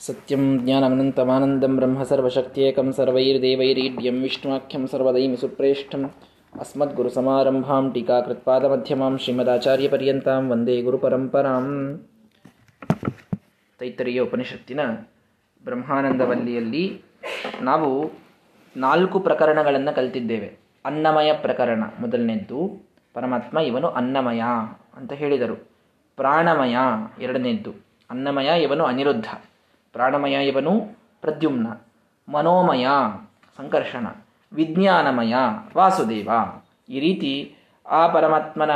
ಸತ್ಯಂ ಜ್ಞಾನಮನಂತಮಾನಂದಂ ಬ್ರಹ್ಮ ಸರ್ವಶಕ್ತಿಯೇಕಂ ಸರ್ವೈರ್ದೇವೈರೀಢ್ಯಂ ವಿಷ್ಣುವಾಖ್ಯಂ ಸರ್ವದೈಮಿ ಸುಪ್ರೇಷ್ಠಂ ಅಸ್ಮದ್ಗುರು ಸಮಾರಂಭಾಂ ಟೀಕಾಕೃತ್ಪಾದ ಮಧ್ಯಮಾಂ ಶ್ರೀಮದಾಚಾರ್ಯ ಪರ್ಯಂತಾಂ ವಂದೇ ಗುರು ಪರಂಪರಾಂ ತೈತರಿಯ ಉಪನಿಷತ್ತಿನ ಬ್ರಹ್ಮಾನಂದವಲ್ಲಿಯಲ್ಲಿ ನಾವು ನಾಲ್ಕು ಪ್ರಕರಣಗಳನ್ನು ಕಲ್ತಿದ್ದೇವೆ. ಅನ್ನಮಯ ಪ್ರಕರಣ ಮೊದಲನೇದ್ದು, ಪರಮಾತ್ಮ ಇವನು ಅನ್ನಮಯ ಅಂತ ಹೇಳಿದರು. ಪ್ರಾಣಮಯ ಎರಡನೇದ್ದು, ಅನ್ನಮಯ ಇವನು ಅನಿರುದ್ಧ. ಪ್ರಾಣಮಯ ಇವನು ಪ್ರದ್ಯುಮ್ನ, ಮನೋಮಯ, ಸಂಕರ್ಷಣ, ವಿಜ್ಞಾನಮಯ, ವಾಸುದೇವ. ಈ ರೀತಿ ಆ ಪರಮಾತ್ಮನ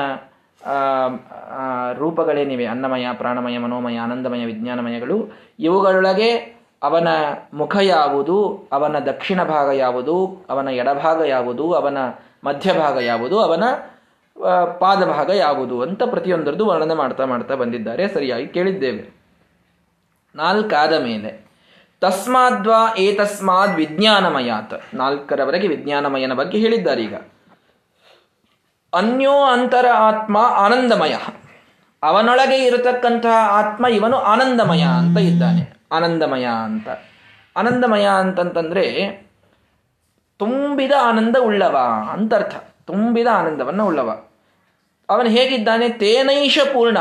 ರೂಪಗಳೇನಿವೆ, ಅನ್ನಮಯ, ಪ್ರಾಣಮಯ, ಮನೋಮಯ, ಆನಂದಮಯ, ವಿಜ್ಞಾನಮಯಗಳು, ಇವುಗಳೊಳಗೆ ಅವನ ಮುಖ ಯಾವುದು, ಅವನ ದಕ್ಷಿಣ ಭಾಗ ಯಾವುದು, ಅವನ ಎಡಭಾಗ ಯಾವುದು, ಅವನ ಮಧ್ಯಭಾಗ ಯಾವುದು, ಅವನ ಪಾದಭಾಗ ಯಾವುದು ಅಂತ ಪ್ರತಿಯೊಂದರದ್ದು ವರ್ಣನೆ ಮಾಡ್ತಾ ಮಾಡ್ತಾ ಬಂದಿದ್ದಾರೆ. ಸರಿಯಾಗಿ ಕೇಳಿದ್ದೇವೆ. ನಾಲ್ಕಾದ ಮೇಲೆ, ತಸ್ಮಾದ್ವಾ ಏತಸ್ಮಾದ್ ವಿಜ್ಞಾನಮಯಾತ್. ನಾಲ್ಕರವರೆಗೆ ವಿಜ್ಞಾನಮಯನ ಬಗ್ಗೆ ಹೇಳಿದ್ದಾರೆ ಈಗ. ಅನ್ಯೋ ಅಂತರ ಆತ್ಮ ಆನಂದಮಯ. ಅವನೊಳಗೆ ಇರತಕ್ಕಂತಹ ಆತ್ಮ ಇವನು ಆನಂದಮಯ ಅಂತ ಇದ್ದಾನೆ. ಆನಂದಮಯ ಅಂತ. ಆನಂದಮಯ ಅಂತಂತಂದ್ರೆ, ತುಂಬಿದ ಆನಂದ ಉಳ್ಳವ ಅಂತರ್ಥ. ತುಂಬಿದ ಆನಂದವನ್ನು ಉಳ್ಳವ. ಅವನು ಹೇಗಿದ್ದಾನೆ? ತೇನೈಷ ಪೂರ್ಣ.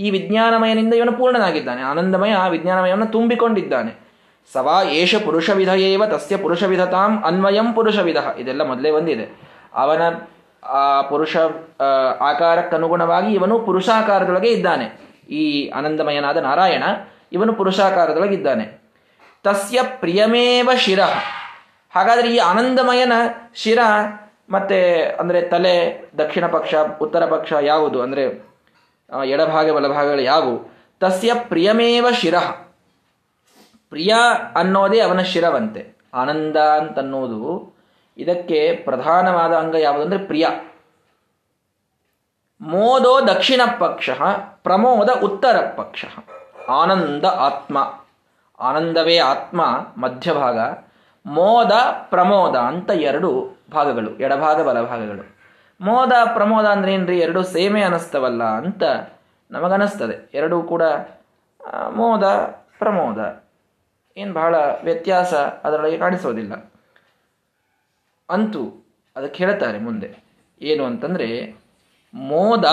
ಈ ವಿಜ್ಞಾನಮಯನಿಂದ ಇವನು ಪೂರ್ಣನಾಗಿದ್ದಾನೆ. ಆನಂದಮಯ ಆ ವಿಜ್ಞಾನಮಯವನ್ನು ತುಂಬಿಕೊಂಡಿದ್ದಾನೆ. ಸವಾ ಏಷ ಪುರುಷವಿಧ ತಸ್ಯ ಪುರುಷವಿಧತಾಂ ಅನ್ವಯಂ ಪುರುಷವಿಧ. ಇದೆಲ್ಲ ಮೊದಲೇ ಬಂದಿದೆ. ಅವನ, ಆ, ಪುರುಷ ಆಕಾರಕ್ಕನುಗುಣವಾಗಿ ಇವನು ಪುರುಷಾಕಾರದೊಳಗೆ ಇದ್ದಾನೆ. ಈ ಆನಂದಮಯನಾದ ನಾರಾಯಣ ಇವನು ಪುರುಷಾಕಾರದೊಳಗೆ ಇದ್ದಾನೆ ತಸ್ಯ ಪ್ರಿಯಮೇವ ಶಿರ. ಹಾಗಾದರೆ ಈ ಆನಂದಮಯನ ಶಿರ ಮತ್ತೆ, ಅಂದರೆ ತಲೆ, ದಕ್ಷಿಣ ಪಕ್ಷ, ಉತ್ತರ ಪಕ್ಷ ಯಾವುದು? ಅಂದರೆ ಎಡಭಾಗ, ಬಲಭಾಗಗಳು ಯಾವುವು? ತಸ್ಯ ಪ್ರಿಯಮೇವ ಶಿರ. ಪ್ರಿಯ ಅನ್ನೋದೇ ಅವನ ಶಿರವಂತೆ. ಆನಂದ ಅಂತನ್ನೋದು ಇದಕ್ಕೆ ಪ್ರಧಾನವಾದ ಅಂಗ ಯಾವುದಂದ್ರೆ ಪ್ರಿಯ. ಮೋದೋ ದಕ್ಷಿಣ ಪಕ್ಷ ಪ್ರಮೋದ ಉತ್ತರ ಪಕ್ಷ ಆನಂದ ಆತ್ಮ. ಆನಂದವೇ ಆತ್ಮ, ಮಧ್ಯಭಾಗ. ಮೋದ ಪ್ರಮೋದ ಅಂತ ಎರಡು ಭಾಗಗಳು, ಎಡಭಾಗ, ಬಲಭಾಗಗಳು. ಮೋದ ಪ್ರಮೋದ ಅಂದ್ರೆ ಏನ್ರಿ? ಎರಡು ಸೇಮೆ ಅನಿಸ್ತವಲ್ಲ ಅಂತ ನಮಗನಿಸ್ತದೆ. ಎರಡೂ ಕೂಡ ಮೋದ, ಪ್ರಮೋದ. ಏನು ಬಹಳ ವ್ಯತ್ಯಾಸ ಅದರೊಳಗೆ ಕಾಣಿಸೋದಿಲ್ಲ. ಅಂತೂ ಅದಕ್ಕೆ ಹೇಳ್ತಾರೆ ಮುಂದೆ. ಏನು ಅಂತಂದರೆ, ಮೋದ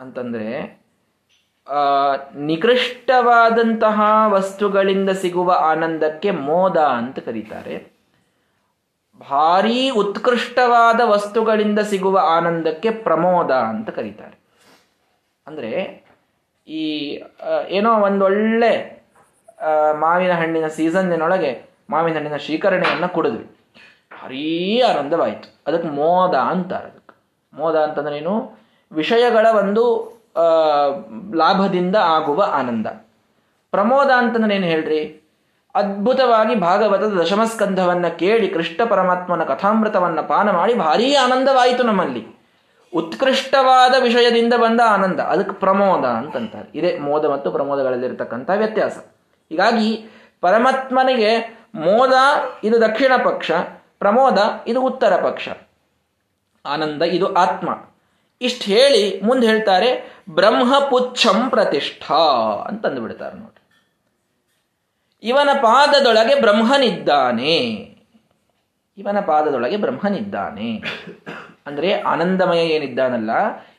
ಅಂತಂದರೆ ನಿಕೃಷ್ಟವಾದಂತಹ ವಸ್ತುಗಳಿಂದ ಸಿಗುವ ಆನಂದಕ್ಕೆ ಮೋದ ಅಂತ ಕರೀತಾರೆ. ಭಾರೀ ಉತ್ಕೃಷ್ಟವಾದ ವಸ್ತುಗಳಿಂದ ಸಿಗುವ ಆನಂದಕ್ಕೆ ಪ್ರಮೋದ ಅಂತ ಕರೀತಾರೆ. ಅಂದರೆ ಈ ಏನೋ ಒಂದೊಳ್ಳೆ ಮಾವಿನ ಹಣ್ಣಿನ ಸೀಸನ್ನಿನೊಳಗೆ ಮಾವಿನ ಹಣ್ಣಿನ ಶೀಕರಣೆಯನ್ನು ಕುಡಿದ್ವಿ. ಭಾರೀ ಆನಂದವಾಯಿತು. ಅದಕ್ಕೆ ಮೋದ ಅಂತಾರೆ ಅದಕ್ಕೆ. ಮೋದ ಅಂತಂದ್ರೆ ಏನು? ವಿಷಯಗಳ ಒಂದು ಲಾಭದಿಂದ ಆಗುವ ಆನಂದ. ಪ್ರಮೋದ ಅಂತಂದ್ರೆ ಏನು ಹೇಳ್ರಿ? ಅದ್ಭುತವಾಗಿ ಭಾಗವತದ ದಶಮಸ್ಕಂಧವನ್ನ ಕೇಳಿ ಕೃಷ್ಣ ಪರಮಾತ್ಮನ ಕಥಾಮೃತವನ್ನ ಪಾನ ಮಾಡಿ ಭಾರೀ ಆನಂದವಾಯಿತು ನಮ್ಮಲ್ಲಿ. ಉತ್ಕೃಷ್ಟವಾದ ವಿಷಯದಿಂದ ಬಂದ ಆನಂದ. ಅದಕ್ಕೆ ಪ್ರಮೋದ ಅಂತಂತಾರೆ. ಇದೇ ಮೋದ ಮತ್ತು ಪ್ರಮೋದಗಳಲ್ಲಿರ್ತಕ್ಕಂಥ ವ್ಯತ್ಯಾಸ. ಹೀಗಾಗಿ ಪರಮಾತ್ಮನಿಗೆ ಮೋದ ಇದು ದಕ್ಷಿಣ ಪಕ್ಷ, ಪ್ರಮೋದ ಇದು ಉತ್ತರ ಪಕ್ಷ. ಆನಂದ ಇದು ಆತ್ಮ. ಇಷ್ಟು ಹೇಳಿ ಮುಂದೆ ಹೇಳ್ತಾರೆ, ಬ್ರಹ್ಮಪುಚ್ಛಂ ಪ್ರತಿಷ್ಠಾ ಅಂತಂದು ಬಿಡ್ತಾರೆ ನೋಡಿ ಇವನ ಪಾದದೊಳಗೆ ಬ್ರಹ್ಮನಿದ್ದಾನೆ. ಇವನ ಪಾದದೊಳಗೆ ಬ್ರಹ್ಮನಿದ್ದಾನೆ. ಅಂದ್ರೆ ಆನಂದಮಯ ಏನಿದ್ದಾನಲ್ಲ,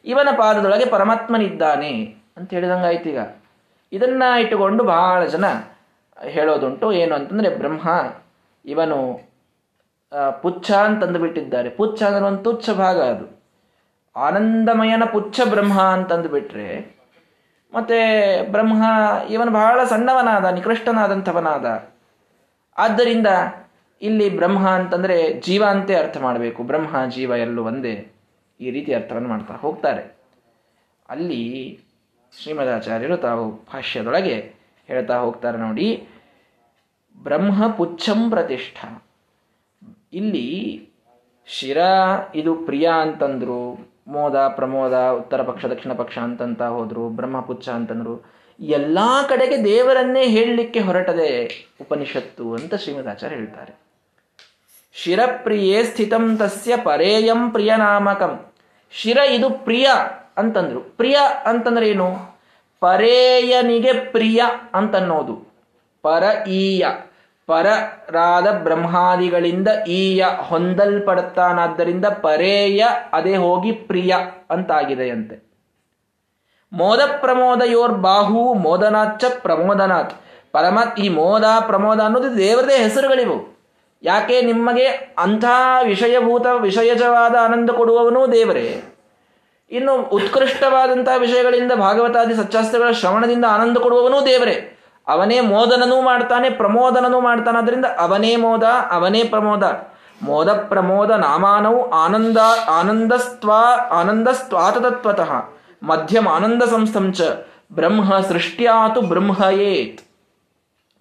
ಇವನ ಪಾದದೊಳಗೆ ಪರಮಾತ್ಮನಿದ್ದಾನೆ ಅಂತ ಹೇಳಿದಂಗಾಯ್ತು ಈಗ. ಇದನ್ನ ಇಟ್ಟುಕೊಂಡು ಬಹಳ ಜನ ಹೇಳೋದುಂಟು, ಏನು ಅಂತಂದ್ರೆ ಬ್ರಹ್ಮ ಇವನು ಪುಚ್ಛ ಅಂತಂದು ಬಿಟ್ಟಿದ್ದಾರೆ. ಪುಚ್ಛ ಅಂದ್ರೆ ಒಂದು ತುಚ್ಛ ಭಾಗ ಅದು. ಆನಂದಮಯನ ಪುಚ್ಛ ಬ್ರಹ್ಮ ಅಂತಂದು ಬಿಟ್ರೆ ಮತ್ತೆ ಬ್ರಹ್ಮ ಇವನು ಬಹಳ ಸಣ್ಣವನಾದ, ನಿಕೃಷ್ಟನಾದಂಥವನಾದ. ಆದ್ದರಿಂದ ಇಲ್ಲಿ ಬ್ರಹ್ಮ ಅಂತಂದ್ರೆ ಜೀವ ಅಂತೇ ಅರ್ಥ ಮಾಡಬೇಕು. ಬ್ರಹ್ಮ, ಜೀವ ಎಲ್ಲೂ ಒಂದೇ. ಈ ರೀತಿ ಅರ್ಥವನ್ನು ಮಾಡ್ತಾ ಹೋಗ್ತಾರೆ. ಅಲ್ಲಿ ಶ್ರೀಮದಾಚಾರ್ಯರು ತಾವು ಭಾಷ್ಯದೊಳಗೆ ಹೇಳ್ತಾ ಹೋಗ್ತಾರೆ ನೋಡಿ. ಬ್ರಹ್ಮ ಪುಚ್ಛಂ ಪ್ರತಿಷ್ಠ. ಇಲ್ಲಿ ಶಿರ ಇದು ಪ್ರಿಯ ಅಂತಂದ್ರು. ಮೋದ, ಪ್ರಮೋದ, ಉತ್ತರ ಪಕ್ಷ, ದಕ್ಷಿಣ ಪಕ್ಷ ಅಂತಂತ ಹೋದರು, ಬ್ರಹ್ಮಪುಚ್ಛ ಅಂತಂದರು. ಎಲ್ಲ ಕಡೆಗೆ ದೇವರನ್ನೇ ಹೇಳಲಿಕ್ಕೆ ಹೊರಟದೆ ಉಪನಿಷತ್ತು ಅಂತ ಶ್ರೀಮದಾಚಾರ್ಯ ಹೇಳ್ತಾರೆ. ಶಿರಪ್ರಿಯೇ ಸ್ಥಿತಂ ತಸ್ಯ ಪರೇಯಂ ಪ್ರಿಯನಾಮಕಂ. ಶಿರ ಇದು ಪ್ರಿಯ ಅಂತಂದ್ರು. ಪ್ರಿಯ ಅಂತಂದ್ರೆ ಏನು ಪರೇಯನಿಗೆ ಪ್ರಿಯ ಅಂತನ್ನೋದು. ಪರ ಈಯ. ಪರರಾದ ಬ್ರಹ್ಮಾದಿಗಳಿಂದ ಈಯ ಹೊಂದಲ್ಪಡುತ್ತಾನಾದ್ದರಿಂದ ಪರೇಯ ಅದೇ ಹೋಗಿ ಪ್ರಿಯ ಅಂತಾಗಿದೆಯಂತೆ. ಮೋದ ಪ್ರಮೋದಯೋರ್ ಬಾಹು ಮೋದನಾಚ ಪ್ರಮೋದನಾಥ್ ಪರಮ ಈ ಮೋದ ಪ್ರಮೋದ ಅನ್ನೋದು ದೇವರದೇ ಹೆಸರುಗಳಿವು. ಯಾಕೆ ನಿಮಗೆ ಅಂಥ ವಿಷಯಭೂತ ವಿಷಯಜವಾದ ಆನಂದ ಕೊಡುವವನೂ ದೇವರೇ? ಇನ್ನು ಉತ್ಕೃಷ್ಟವಾದಂತಹ ವಿಷಯಗಳಿಂದ ಭಾಗವತಾದಿ ಸಚ್ಚಾಸ್ತ್ರಗಳ ಶ್ರವಣದಿಂದ ಆನಂದ ಕೊಡುವವನೂ ದೇವರೇ. ಅವನೇ ಮೋದನನೂ ಮಾಡ್ತಾನೆ, ಪ್ರಮೋದನನೂ ಮಾಡ್ತಾನೆ. ಅದರಿಂದ ಅವನೇ ಮೋದ, ಅವನೇ ಪ್ರಮೋದ. ಮೋದ ಪ್ರಮೋದ ನಾಮಾನವು ಆನಂದ, ಆನಂದಸ್ತ್ವಾ, ಆನಂದಸ್ತ್ವಾತತತ್ವತಃ. ಮಧ್ಯಮ ಆನಂದ ಸಂಸ್ಥಂಚ ಬ್ರಹ್ಮ ಸೃಷ್ಟ್ಯಾತು ಬ್ರಹ್ಮಯೇತ್.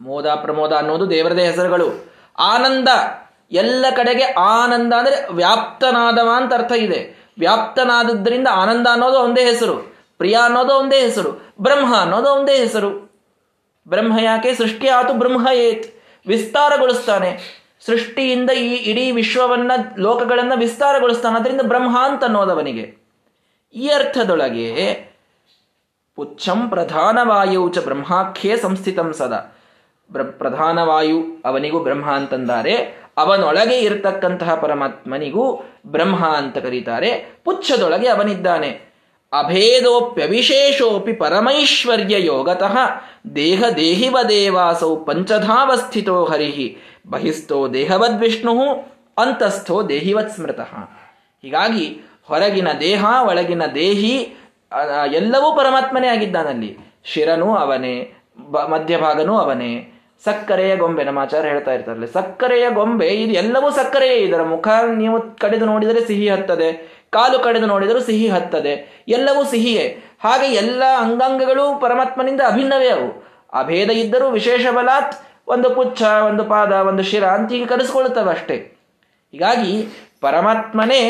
ಮೋದ, ಪ್ರಮೋದ ಅನ್ನೋದು ದೇವರದೇ ಹೆಸರುಗಳು. ಆನಂದ, ಎಲ್ಲ ಕಡೆಗೆ ಆನಂದ ಅಂದ್ರೆ ವ್ಯಾಪ್ತನಾದವ ಅಂತ ಅರ್ಥ ಇದೆ. ವ್ಯಾಪ್ತನಾದದ್ರಿಂದ ಆನಂದ ಅನ್ನೋದು ಒಂದೇ ಹೆಸರು. ಪ್ರಿಯ ಅನ್ನೋದು ಒಂದೇ ಹೆಸರು. ಬ್ರಹ್ಮ ಅನ್ನೋದು ಒಂದೇ ಹೆಸರು. ಬ್ರಹ್ಮ ಯಾಕೆ ಸೃಷ್ಟಿ ಆತು ಬ್ರಹ್ಮ ಏತ್ ವಿಸ್ತಾರಗೊಳಿಸ್ತಾನೆ. ಸೃಷ್ಟಿಯಿಂದ ಈ ಇಡೀ ವಿಶ್ವವನ್ನ, ಲೋಕಗಳನ್ನ ವಿಸ್ತಾರಗೊಳಿಸ್ತಾನೆ. ಅದರಿಂದ ಬ್ರಹ್ಮ ಅಂತ ಅನ್ನೋದವನಿಗೆ. ಈ ಅರ್ಥದೊಳಗೆ ಪುಚ್ಛಂ ಪ್ರಧಾನವಾಯು ಚ ಬ್ರಹ್ಮಾಖ್ಯೆ ಸಂಸ್ಥಿತಂ ಸದಾ. ಪ್ರಧಾನವಾಯು ಅವನಿಗೂ ಬ್ರಹ್ಮ ಅಂತಂದಾರೆ. ಅವನೊಳಗೆ ಇರತಕ್ಕಂತಹ ಪರಮಾತ್ಮನಿಗೂ ಬ್ರಹ್ಮ ಅಂತ ಕರೀತಾರೆ. ಪುಚ್ಛದೊಳಗೆ ಅವನಿದ್ದಾನೆ. ಅಭೇದೋಪ್ಯವಿಶೇಷೋಪಿ ಪರಮೈಶ್ವರ್ಯ ಯೋಗತಃ ದೇಹ ದೇಹಿವ ದೇವಾಸೌ ಪಂಚಧಾವಸ್ಥಿತೋ ಹರಿಹಿ ಬಹಿಸ್ಥೋ ದೇಹವದ್ವಿಷ್ಣು ಅಂತಸ್ಥೋ ದೇಹಿವತ್ ಸ್ಮೃತಃ ಹೀಗಾಗಿ ಹೊರಗಿನ ದೇಹ, ಒಳಗಿನ ದೇಹಿ ಎಲ್ಲವೂ ಪರಮಾತ್ಮನೇ ಆಗಿದ್ದಾನಲ್ಲಿ. ಶಿರನೂ ಅವನೇ ಮಧ್ಯಭಾಗನೂ ಅವನೇ. ಸಕ್ಕರೆಯ ಗೊಂಬೆ, ನಮ್ಮ ಆಚಾರ ಹೇಳ್ತಾ ಇರ್ತಾರಲ್ಲ, ಸಕ್ಕರೆಯ ಗೊಂಬೆ, ಇದು ಎಲ್ಲವೂ ಸಕ್ಕರೆಯೇ, ಇದರ ಮುಖ ನೀವು ಕಡಿದು ನೋಡಿದರೆ ಸಿಹಿ ಹತ್ತದೆ, ಕಾಲು ಕಡಿದು ನೋಡಿದರೂ ಸಿಹಿ ಹತ್ತದೆ, ಎಲ್ಲವೂ ಸಿಹಿಯೇ. ಹಾಗೆ ಎಲ್ಲ ಅಂಗಾಂಗಗಳು ಪರಮಾತ್ಮನಿಂದ ಅಭಿನ್ನವೇ ಅವು. ಅಭೇದ ಇದ್ದರೂ ವಿಶೇಷ ಬಲಾತ್, ಒಂದು ಪುಚ್ಛ, ಒಂದು ಪಾದ, ಒಂದು ಶಿರ ಅಂತ ಹೀಗೆ ಕರೆಸ್ಕೊಳ್ಳುತ್ತವೆ ಅಷ್ಟೇ. ಹೀಗಾಗಿ ಪರಮಾತ್ಮನೇ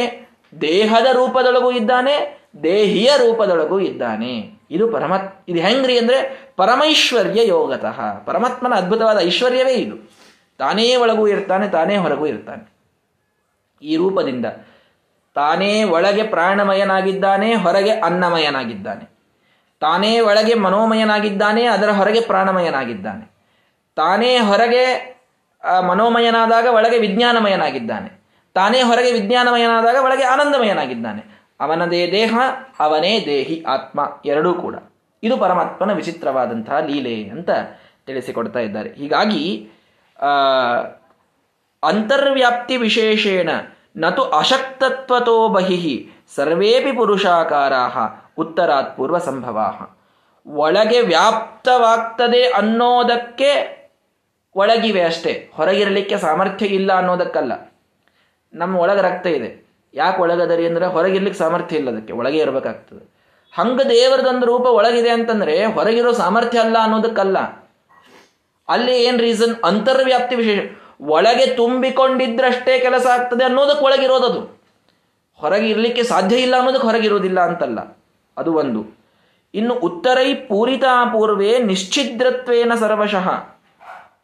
ದೇಹದ ರೂಪದೊಳಗೂ ಇದ್ದಾನೆ ದೇಹಿಯ ರೂಪದೊಳಗೂ ಇದ್ದಾನೆ. ಇದು ಪರಮತ್, ಇದು ಹೆಂಗ್ರಿ ಅಂದ್ರೆ ಪರಮೈಶ್ವರ್ಯ ಯೋಗತಃ. ಪರಮಾತ್ಮನ ಅದ್ಭುತವಾದ ಐಶ್ವರ್ಯವೇ ಇದು. ತಾನೇ ಒಳಗೂ ಇರ್ತಾನೆ, ತಾನೇ ಹೊರಗೂ ಇರ್ತಾನೆ. ಈ ರೂಪದಿಂದ ತಾನೇ ಒಳಗೆ ಪ್ರಾಣಮಯನಾಗಿದ್ದಾನೆ, ಹೊರಗೆ ಅನ್ನಮಯನಾಗಿದ್ದಾನೆ. ತಾನೇ ಒಳಗೆ ಮನೋಮಯನಾಗಿದ್ದಾನೆ, ಅದರ ಹೊರಗೆ ಪ್ರಾಣಮಯನಾಗಿದ್ದಾನೆ. ತಾನೇ ಹೊರಗೆ ಮನೋಮಯನಾದಾಗ ಒಳಗೆ ವಿಜ್ಞಾನಮಯನಾಗಿದ್ದಾನೆ. ತಾನೇ ಹೊರಗೆ ವಿಜ್ಞಾನಮಯನಾದಾಗ ಒಳಗೆ ಆನಂದಮಯನಾಗಿದ್ದಾನೆ. ಅವನದೇ ದೇಹ, ಅವನೇ ದೇಹಿ ಆತ್ಮ ಎರಡೂ ಕೂಡ. ಇದು ಪರಮಾತ್ಮನ ವಿಚಿತ್ರವಾದಂತಹ ಲೀಲೆ ಅಂತ ತಿಳಿಸಿಕೊಡ್ತಾ ಇದ್ದಾರೆ. ಹೀಗಾಗಿ ಅಂತರ್ವ್ಯಾಪ್ತಿ ವಿಶೇಷೇಣ ನತು ಅಶಕ್ತತ್ವತೋ ಬಹಿ ಸರ್ವೇಪಿ ಪುರುಷಾಕಾರ ಉತ್ತರಾತ್ ಪೂರ್ವ ಸಂಭವ ಒಳಗೆ ವ್ಯಾಪ್ತವಾಗ್ತದೆ ಅನ್ನೋದಕ್ಕೆ ಒಳಗಿವೆ ಅಷ್ಟೇ. ಹೊರಗಿರಲಿಕ್ಕೆ ಸಾಮರ್ಥ್ಯ ಇಲ್ಲ ಅನ್ನೋದಕ್ಕಲ್ಲ. ನಮ್ಮ ಒಳಗೆ ರಕ್ತ ಇದೆ. ಯಾಕೆ ಒಳಗದರಿ ಅಂದ್ರೆ ಹೊರಗಿರ್ಲಿಕ್ಕೆ ಸಾಮರ್ಥ್ಯ ಇಲ್ಲ ಅದಕ್ಕೆ, ಒಳಗೆ ಇರಬೇಕಾಗ್ತದೆ. ಹಂಗ ದೇವರದೊಂದು ರೂಪ ಒಳಗಿದೆ ಅಂತಂದ್ರೆ ಹೊರಗಿರೋ ಸಾಮರ್ಥ್ಯ ಅಲ್ಲ ಅನ್ನೋದಕ್ಕಲ್ಲ. ಅಲ್ಲಿ ಏನು ರೀಸನ್ ಅಂತರ್ವ್ಯಾಪ್ತಿ ವಿಶೇಷ. ಒಳಗೆ ತುಂಬಿಕೊಂಡಿದ್ರಷ್ಟೇ ಕೆಲಸ ಆಗ್ತದೆ ಅನ್ನೋದಕ್ಕೆ ಒಳಗಿರೋದದು ಹೊರಗೆ ಇರಲಿಕ್ಕೆ ಸಾಧ್ಯ ಇಲ್ಲ ಅನ್ನೋದಕ್ಕೆ ಹೊರಗಿರೋದಿಲ್ಲ ಅಂತಲ್ಲ. ಅದು ಒಂದು. ಇನ್ನು ಉತ್ತರೈ ಪೂರಿತಾ ಪೂರ್ವೇ ನಿಶ್ಚಿದ್ರತ್ವೇನ ಸರ್ವಶಃ.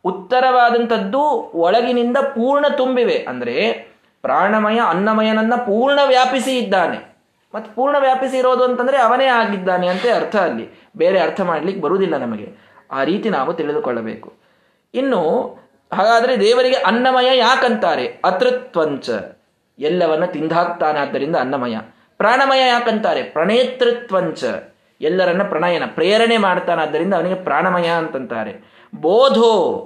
ಉತ್ತರವಾದಂಥದ್ದು ಒಳಗಿನಿಂದ ಪೂರ್ಣ ತುಂಬಿವೆ. ಅಂದರೆ ಪ್ರಾಣಮಯ ಅನ್ನಮಯನನ್ನ ಪೂರ್ಣ ವ್ಯಾಪಿಸಿ ಇದ್ದಾನೆ. ಮತ್ತು ಪೂರ್ಣ ವ್ಯಾಪಿಸಿ ಇರೋದು ಅಂತಂದರೆ ಅವನೇ ಆಗಿದ್ದಾನೆ ಅಂತ ಅರ್ಥ ಅಲ್ಲಿ. ಬೇರೆ ಅರ್ಥ ಮಾಡ್ಲಿಕ್ಕೆ ಬರುವುದಿಲ್ಲ ನಮಗೆ. ಆ ರೀತಿ ನಾವು ತಿಳಿದುಕೊಳ್ಳಬೇಕು. ಇನ್ನು, ಹಾಗಾದರೆ ದೇವರಿಗೆ ಅನ್ನಮಯ ಯಾಕಂತಾರೆ? ಅತೃತ್ವಂಚ. ಎಲ್ಲವನ್ನ ತಿಂದಾಕ್ತಾನೆ ಆದ್ದರಿಂದ ಅನ್ನಮಯ. ಪ್ರಾಣಮಯ ಯಾಕಂತಾರೆ? ಪ್ರಣೇತೃತ್ವಂಚ. ಎಲ್ಲರನ್ನ ಪ್ರಣಯನ, ಪ್ರೇರಣೆ ಮಾಡ್ತಾನಾದ್ದರಿಂದ ಅವನಿಗೆ ಪ್ರಾಣಮಯ ಅಂತಂತಾರೆ. ಬೋಧೋ.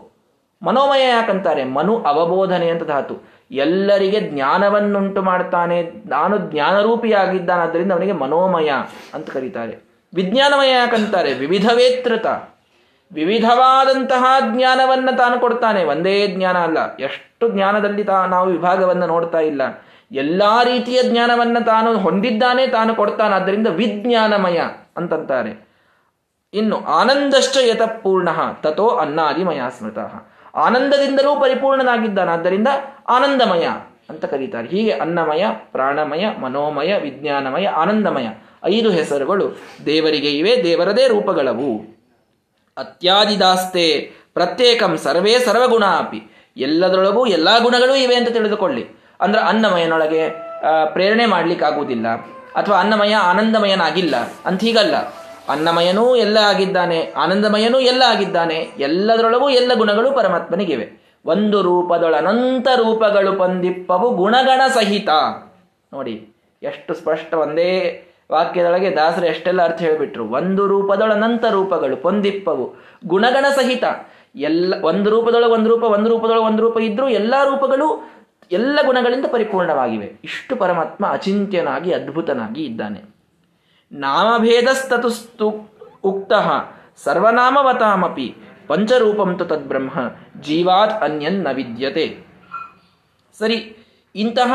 ಮನೋಮಯ ಯಾಕಂತಾರೆ? ಮನು ಅವಬೋಧನೆ ಅಂತ ಧಾತು. ಎಲ್ಲರಿಗೆ ಜ್ಞಾನವನ್ನುಂಟು ಮಾಡ್ತಾನೆ. ನಾನು ಜ್ಞಾನರೂಪಿಯಾಗಿದ್ದಾನಾದ್ದರಿಂದ ಅವನಿಗೆ ಮನೋಮಯ ಅಂತ ಕರೀತಾರೆ. ವಿಜ್ಞಾನಮಯ ಯಾಕಂತಾರೆ? ವಿವಿಧವೇತ್ರತ. ವಿವಿಧವಾದಂತಹ ಜ್ಞಾನವನ್ನು ತಾನು ಕೊಡ್ತಾನೆ. ಒಂದೇ ಜ್ಞಾನ ಅಲ್ಲ. ಎಷ್ಟು ಜ್ಞಾನದಲ್ಲಿ ತಾ, ನಾವು ವಿಭಾಗವನ್ನು ನೋಡ್ತಾ ಇಲ್ಲ. ಎಲ್ಲ ರೀತಿಯ ಜ್ಞಾನವನ್ನು ತಾನು ಹೊಂದಿದ್ದಾನೆ, ತಾನು ಕೊಡ್ತಾನೆ. ಆದ್ದರಿಂದ ವಿಜ್ಞಾನಮಯ ಅಂತಂತಾರೆ. ಇನ್ನು ಆನಂದಶ್ಚ ಯತಪೂರ್ಣ ತಥೋ ಅನ್ನಾದಿಮಯ ಸ್ಮೃತಃ. ಆನಂದದಿಂದಲೂ ಪರಿಪೂರ್ಣನಾಗಿದ್ದಾನಾದ್ದರಿಂದ ಆನಂದಮಯ ಅಂತ ಕರೀತಾರೆ. ಹೀಗೆ ಅನ್ನಮಯ, ಪ್ರಾಣಮಯ, ಮನೋಮಯ, ವಿಜ್ಞಾನಮಯ, ಆನಂದಮಯ ಐದು ಹೆಸರುಗಳು ದೇವರಿಗೆ ಇವೆ, ದೇವರದೇ ರೂಪಗಳವು. ಅತ್ಯಾದಿದಾಸ್ತೆ ಪ್ರತ್ಯೇಕಂ ಸರ್ವೇ ಸರ್ವಗುಣ ಅಪಿ ಎಲ್ಲದರೊಳಗೂ ಎಲ್ಲ ಗುಣಗಳೂ ಇವೆ ಅಂತ ತಿಳಿದುಕೊಳ್ಳಿ. ಅಂದ್ರೆ ಅನ್ನಮಯನೊಳಗೆ ಪ್ರೇರಣೆ ಮಾಡ್ಲಿಕ್ಕಾಗುವುದಿಲ್ಲ. ಅಥವಾ ಅನ್ನಮಯ ಆನಂದಮಯನಾಗಿಲ್ಲ ಅಂತ ಹೀಗಲ್ಲ. ಅನ್ನಮಯನೂ ಎಲ್ಲ ಆಗಿದ್ದಾನೆ, ಆನಂದಮಯನೂ ಎಲ್ಲ ಆಗಿದ್ದಾನೆ, ಎಲ್ಲದರೊಳಗೂ ಎಲ್ಲ ಗುಣಗಳು ಪರಮಾತ್ಮನಿಗಿವೆ. ಒಂದು ರೂಪದೊಳನಂತ ರೂಪಗಳು ಪಂದಿಪ್ಪವು ಗುಣಗಣ ಸಹಿತ. ನೋಡಿ, ಎಷ್ಟು ಸ್ಪಷ್ಟ ಒಂದೇ ವಾಕ್ಯದೊಳಗೆ ದಾಸರು ಎಷ್ಟೆಲ್ಲ ಅರ್ಥ ಹೇಳಿಬಿಟ್ರು. ಒಂದು ರೂಪದೊಳನಂತ ರೂಪಗಳು ಪೊಂದಿಪ್ಪವು ಗುಣಗಣ ಸಹಿತ. ಎಲ್ಲ, ಒಂದು ರೂಪದೊಳಗೆ ಒಂದು ರೂಪ, ಒಂದು ರೂಪದೊಳಗೆ ಒಂದು ರೂಪ ಇದ್ರೂ ಎಲ್ಲ ರೂಪಗಳು ಎಲ್ಲ ಗುಣಗಳಿಂದ ಪರಿಪೂರ್ಣವಾಗಿವೆ. ಇಷ್ಟು ಪರಮಾತ್ಮ ಅಚಿಂತ್ಯನಾಗಿ, ಅದ್ಭುತನಾಗಿ ಇದ್ದಾನೆ. ನಾಮಭೇದಸ್ತತುಸ್ತು ಉಕ್ತ. ಸರ್ವನಾಮವತಾಮಪಿ. ಪಂಚರೂಪಂ ತು ತದ್ಬ್ರಹ್ಮ. ಜೀವಾತ್ ಅನ್ಯನ್ನ ವಿದ್ಯತೆ. ಸರಿ, ಇಂತಹ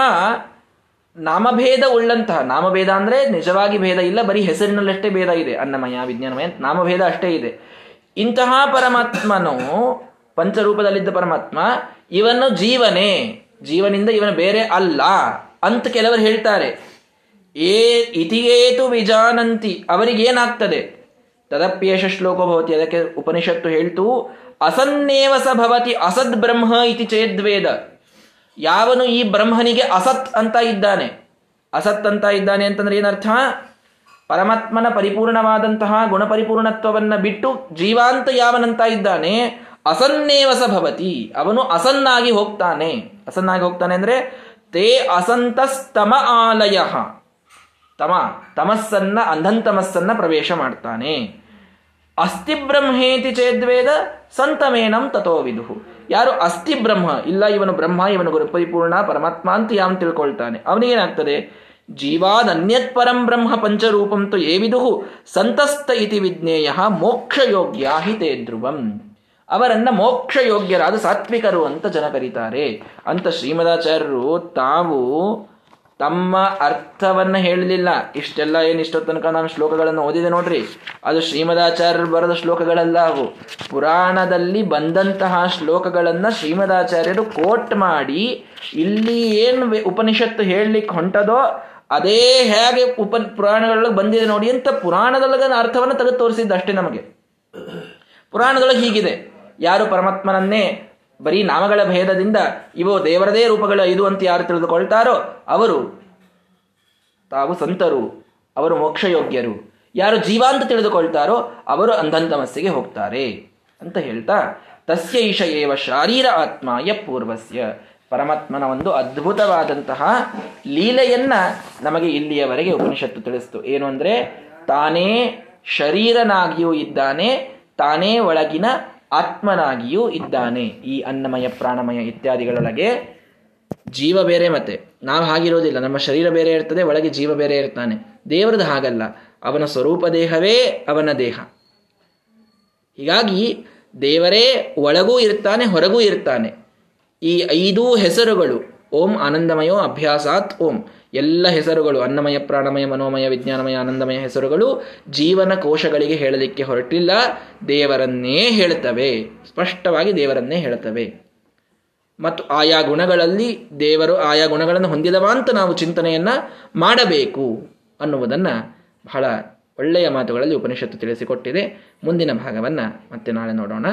ನಾಮಭೇದ ಉಳ್ಳಂತಹ ನಾಮಭೇದ ಅಂದರೆ ನಿಜವಾಗಿ ಭೇದ ಇಲ್ಲ, ಬರೀ ಹೆಸರಿನಲ್ಲಷ್ಟೇ ಭೇದ ಇದೆ. ಅನ್ನಮಯ, ವಿಜ್ಞಾನಮಯ, ನಾಮಭೇದ ಅಷ್ಟೇ ಇದೆ. ಇಂತಹ ಪರಮಾತ್ಮನು, ಪಂಚರೂಪದಲ್ಲಿದ್ದ ಪರಮಾತ್ಮ, ಇವನು ಜೀವನೇ. ಜೀವನಿಂದ ಇವನು ಬೇರೆ ಅಲ್ಲ ಅಂತ ಕೆಲವರು ಹೇಳ್ತಾರೆ. ಏ ಇತಿಯೇತು ವಿಜಾನಂತಿ. ಅವರಿಗೇನಾಗ್ತದೆ? ತದಪ್ಯೇಷ ಶ್ಲೋಕ ಭವತಿ. ಅದಕ್ಕೆ ಉಪನಿಷತ್ತು ಹೇಳ್ತು ಅಸನ್ನೇವ ಸ ಭವತಿ ಅಸದ್ ಬ್ರಹ್ಮ ಇತಿ ಚೇದ್ವೇದ ಯಾವನು ಈ ಬ್ರಹ್ಮನಿಗೆ ಅಸತ್ ಅಂತ ಇದ್ದಾನೆ? ಅಸತ್ ಅಂತ ಇದ್ದಾನೆ ಅಂತಂದ್ರೆ ಏನರ್ಥ? ಪರಮಾತ್ಮನ ಪರಿಪೂರ್ಣವಾದಂತಹ ಗುಣಪರಿಪೂರ್ಣತ್ವವನ್ನು ಬಿಟ್ಟು ಜೀವಾಂತ ಯಾವನಂತ ಇದ್ದಾನೆ? ಅಸನ್ನೇವಸ ಭವತಿ. ಅವನು ಅಸನ್ನಾಗಿ ಹೋಗ್ತಾನೆ. ಅಸನ್ನಾಗಿ ಹೋಗ್ತಾನೆ ಅಂದ್ರೆ, ತೇ ಅಸಂತಸ್ತಮ ಆಲಯ. ತಮ, ತಮಸ್ಸನ್ನ, ಅಂಧಂತಮಸ್ಸನ್ನ ಪ್ರವೇಶ ಮಾಡ್ತಾನೆ. ಅಸ್ಥಿ ಬ್ರಹ್ಮೇತಿ ಚೇದ್ವೇದ ಸಂತಮೇನಂ ತಥೋ ವಿಧು ಯಾರು ಅಸ್ಥಿ ಬ್ರಹ್ಮ, ಇಲ್ಲ ಇವನು ಬ್ರಹ್ಮ, ಇವನು ಗುರುಪರಿಪೂರ್ಣ ಪರಮಾತ್ಮ ಅಂತ ಯಾವನು ತಿಳ್ಕೊಳ್ತಾನೆ. ಅವನಿಗೇನಾಗ್ತದೆ? ಜೀವಾದನ್ಯತ್ ಪರಂ ಬ್ರಹ್ಮ ಪಂಚರೂಪಂ ತು ವಿಧು ಸಂತಸ್ತ ಇತಿ ವಿಜ್ಞೇಯ ಮೋಕ್ಷಯೋಗ್ಯ ಹಿತೇ ಧ್ರುವಂ. ಅವರನ್ನ ಮೋಕ್ಷ ಯೋಗ್ಯರಾದ ಸಾತ್ವಿಕರು ಅಂತ ಜನ ಕರೀತಾರೆ. ಅಂತ ಶ್ರೀಮದಾಚಾರ್ಯರು ತಾವು ತಮ್ಮ ಅರ್ಥವನ್ನ ಹೇಳಲಿಲ್ಲ. ಇಷ್ಟೆಲ್ಲ ಏನು ಇಷ್ಟೋ ತನಕ ನಾನು ಶ್ಲೋಕಗಳನ್ನು ಓದಿದೆ ನೋಡ್ರಿ. ಅದು ಶ್ರೀಮದಾಚಾರ್ಯರು ಬರೆದ ಶ್ಲೋಕಗಳಲ್ಲ ಅವು. ಪುರಾಣದಲ್ಲಿ ಬಂದಂತಹ ಶ್ಲೋಕಗಳನ್ನು ಶ್ರೀಮದಾಚಾರ್ಯರು ಕೋಟ್ ಮಾಡಿ ಇಲ್ಲಿ ಏನು ಉಪನಿಷತ್ತು ಹೇಳಲಿಕ್ಕೆ ಹೊಂಟದೋ, ಅದೇ ಹೇಗೆ ಉಪ ಪುರಾಣಗಳೊಳಗೆ ಬಂದಿದೆ ನೋಡಿ ಅಂತ ಪುರಾಣದೊಳಗ ಅರ್ಥವನ್ನು ತೆಗೆದು ತೋರಿಸಿದ್ದು ಅಷ್ಟೇ ನಮಗೆ. ಪುರಾಣದೊಳಗೆ ಹೀಗಿದೆ. ಯಾರು ಪರಮಾತ್ಮನನ್ನೇ ಬರೀ ನಾಮಗಳ ಭೇದದಿಂದ ಇವು ದೇವರದೇ ರೂಪಗಳ ಇದು ಅಂತ ಯಾರು ತಿಳಿದುಕೊಳ್ತಾರೋ ಅವರು ತಾವು ಸಂತರು, ಅವರು ಮೋಕ್ಷಯೋಗ್ಯರು. ಯಾರು ಜೀವ ಅಂತ ತಿಳಿದುಕೊಳ್ತಾರೋ ಅವರು ಅಂಧಂತಮಸ್ಸಿಗೆ ಹೋಗ್ತಾರೆ ಅಂತ ಹೇಳ್ತಾ, ತಸ್ಯ ಈಶ ಏವ ಶಾರೀರ ಆತ್ಮಾಯ ಪೂರ್ವಸ್ಯ. ಪರಮಾತ್ಮನ ಒಂದು ಅದ್ಭುತವಾದಂತಹ ಲೀಲೆಯನ್ನ ನಮಗೆ ಇಲ್ಲಿಯವರೆಗೆ ಉಪನಿಷತ್ತು ತಿಳಿಸ್ತು. ಏನು ಅಂದ್ರೆ, ತಾನೇ ಶರೀರನಾಗಿಯೂ ಇದ್ದಾನೆ, ತಾನೇ ಒಳಗಿನ ಆತ್ಮನಾಗಿಯೂ ಇದ್ದಾನೆ. ಈ ಅನ್ನಮಯ, ಪ್ರಾಣಮಯ ಇತ್ಯಾದಿಗಳೊಳಗೆ ಜೀವ ಬೇರೆ ಮತ್ತೆ. ನಾವು ಹಾಗಿರೋದಿಲ್ಲ ನಮ್ಮ ಶರೀರ ಬೇರೆ ಇರ್ತದೆ, ಒಳಗೆ ಜೀವ ಬೇರೆ ಇರ್ತಾನೆ. ದೇವರದು ಹಾಗಲ್ಲ. ಅವನ ಸ್ವರೂಪ ದೇಹವೇ ಅವನ ದೇಹ. ಹೀಗಾಗಿ ದೇವರೇ ಒಳಗೂ ಇರ್ತಾನೆ, ಹೊರಗೂ ಇರ್ತಾನೆ. ಈ ಐದೂ ಹೆಸರುಗಳು ಓಂ ಆನಂದಮಯೋ ಅಭ್ಯಾಸಾತ್ ಓಂ. ಎಲ್ಲ ಹೆಸರುಗಳು ಅನ್ನಮಯ, ಪ್ರಾಣಮಯ, ಮನೋಮಯ, ವಿಜ್ಞಾನಮಯ, ಆನಂದಮಯ ಹೆಸರುಗಳು ಜೀವನ ಕೋಶಗಳಿಗೆ ಹೇಳಲಿಕ್ಕೆ ಹೊರಟಿಲ್ಲ, ದೇವರನ್ನೇ ಹೇಳ್ತವೆ. ಸ್ಪಷ್ಟವಾಗಿ ದೇವರನ್ನೇ ಹೇಳ್ತವೆ. ಮತ್ತು ಆಯಾ ಗುಣಗಳಲ್ಲಿ ದೇವರು ಆಯಾ ಗುಣಗಳನ್ನು ಹೊಂದಿದವ ಅಂತ ನಾವು ಚಿಂತನೆಯನ್ನ ಮಾಡಬೇಕು ಅನ್ನುವುದನ್ನು ಬಹಳ ಒಳ್ಳೆಯ ಮಾತುಗಳಲ್ಲಿ ಉಪನಿಷತ್ತು ತಿಳಿಸಿಕೊಟ್ಟಿದೆ. ಮುಂದಿನ ಭಾಗವನ್ನು ಮತ್ತೆ ನಾಳೆ ನೋಡೋಣ.